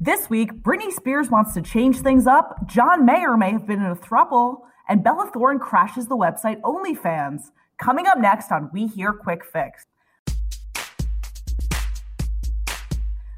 This week, Britney Spears wants to change things up, John Mayer may have been in a thruple, and Bella Thorne crashes the website OnlyFans. Coming up next on We Hear Quick Fix.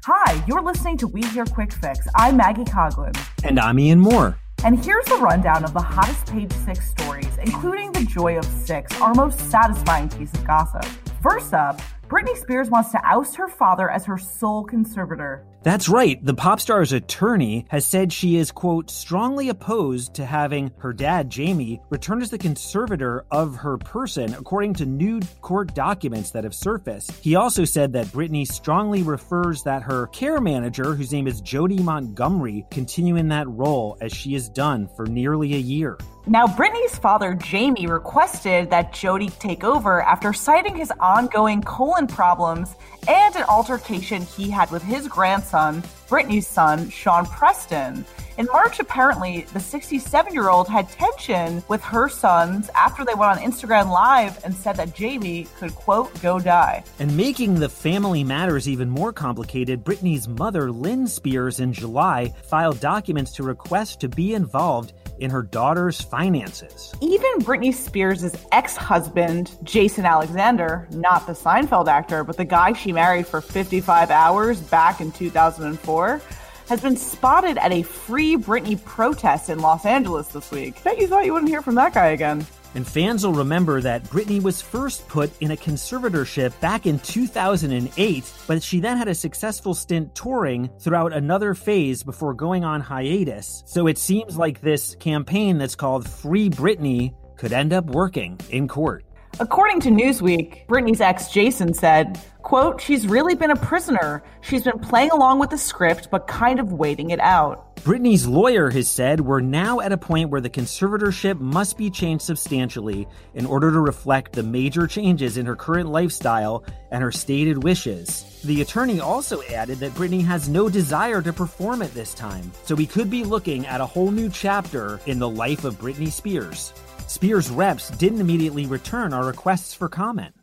Hi, you're listening to We Hear Quick Fix. I'm Maggie Coglin. And I'm Ian Moore. And here's the rundown of the hottest page six stories, including the joy of six, our most satisfying piece of gossip. First up, Britney Spears wants to oust her father as her sole conservator. That's right. The pop star's attorney has said she is, quote, strongly opposed to having her dad, Jamie, return as the conservator of her person, according to new court documents that have surfaced. He also said that Britney strongly refers that her care manager, whose name is Jody Montgomery, continue in that role as she has done for nearly a year. Now, Britney's father, Jamie, requested that Jody take over after citing his ongoing colon problems and an altercation he had with his grandson, Britney's son, Sean Preston. In March, apparently, the 67 year old had tension with her sons after they went on Instagram Live and said that Jamie could, quote, go die. And making the family matters even more complicated, Britney's mother, Lynn Spears, in July filed documents to request to be involved in her daughter's finances. Even Britney Spears' ex husband, Jason Alexander, not the Seinfeld actor, but the guy she married for 55 hours back in 2004, has been spotted at a free Britney protest in Los Angeles this week. Bet you thought you wouldn't hear from that guy again. And fans will remember that Britney was first put in a conservatorship back in 2008, but she then had a successful stint touring throughout another phase before going on hiatus. So it seems like this campaign that's called Free Britney could end up working in court. According to Newsweek, Britney's ex Jason said, quote, she's really been a prisoner. She's been playing along with the script, but kind of waiting it out. Britney's lawyer has said we're now at a point where the conservatorship must be changed substantially in order to reflect the major changes in her current lifestyle and her stated wishes. The attorney also added that Britney has no desire to perform at this time, so we could be looking at a whole new chapter in the life of Britney Spears. Spears reps didn't immediately return our requests for comment.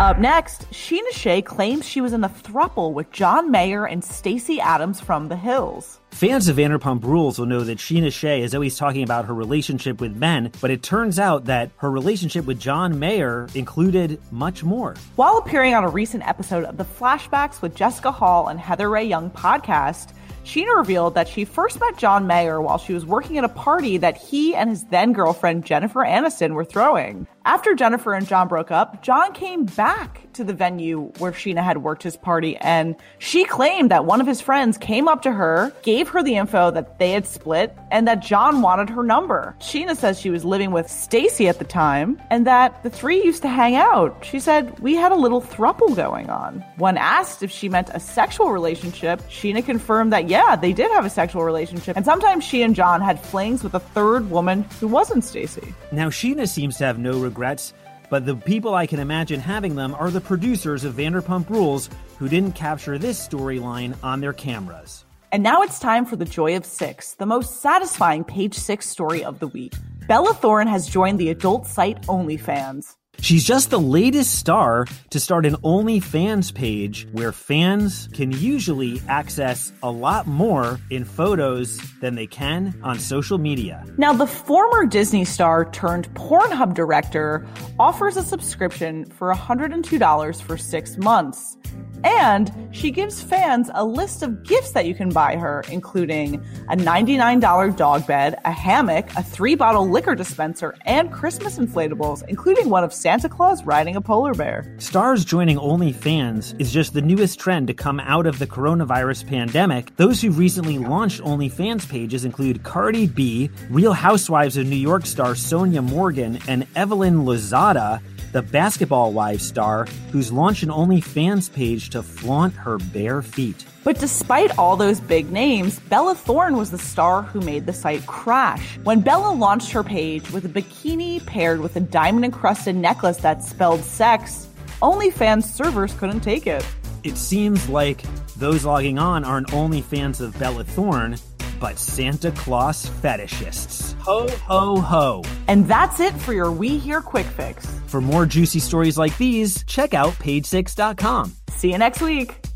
Up next, Scheana Shay claims she was in a thruple with John Mayer and Stacie Adams from The Hills. Fans of Vanderpump Rules will know that Scheana Shay is always talking about her relationship with men, but it turns out that her relationship with John Mayer included much more. While appearing on a recent episode of the Flashbacks with Jessica Hall and Heather Rae Young podcast, Scheana revealed that she first met John Mayer while she was working at a party that he and his then girlfriend Jennifer Aniston were throwing. After Jennifer and John broke up, John came back to the venue where Scheana had worked his party, and she claimed that one of his friends came up to her, gave her the info that they had split, and that John wanted her number. Scheana says she was living with Stacie at the time, and that the three used to hang out. She said, We had a little thruple going on. When asked if she meant a sexual relationship, Scheana confirmed that, yeah, they did have a sexual relationship, and sometimes she and John had flings with a third woman who wasn't Stacie. Now, Scheana seems to have no regrets but the people I can imagine having them are the producers of Vanderpump Rules who didn't capture this storyline on their cameras. And now it's time for the Joy of Six, the most satisfying page six story of the week. Bella Thorne has joined the adult site OnlyFans. She's just the latest star to start an OnlyFans page where fans can usually access a lot more in photos than they can on social media. Now, the former Disney star turned Pornhub director offers a subscription for $102 for six months. And she gives fans a list of gifts that you can buy her, including a $99 dog bed, a hammock, a three bottle liquor dispenser, and Christmas inflatables, including one of Santa Claus riding a polar bear. Stars joining OnlyFans is just the newest trend to come out of the coronavirus pandemic. Those who recently launched OnlyFans pages include Cardi B, Real Housewives of New York star Sonja Morgan, and Evelyn Lozada the basketball wives star who's launched an OnlyFans page to flaunt her bare feet. But despite all those big names, Bella Thorne was the star who made the site crash. When Bella launched her page with a bikini paired with a diamond encrusted necklace that spelled sex, OnlyFans servers couldn't take it. It seems like those logging on aren't only fans of Bella Thorne, but Santa Claus fetishists. Ho, ho, ho. And that's it for your We Hear Quick Fix. For more juicy stories like these, check out page6.com. See you next week.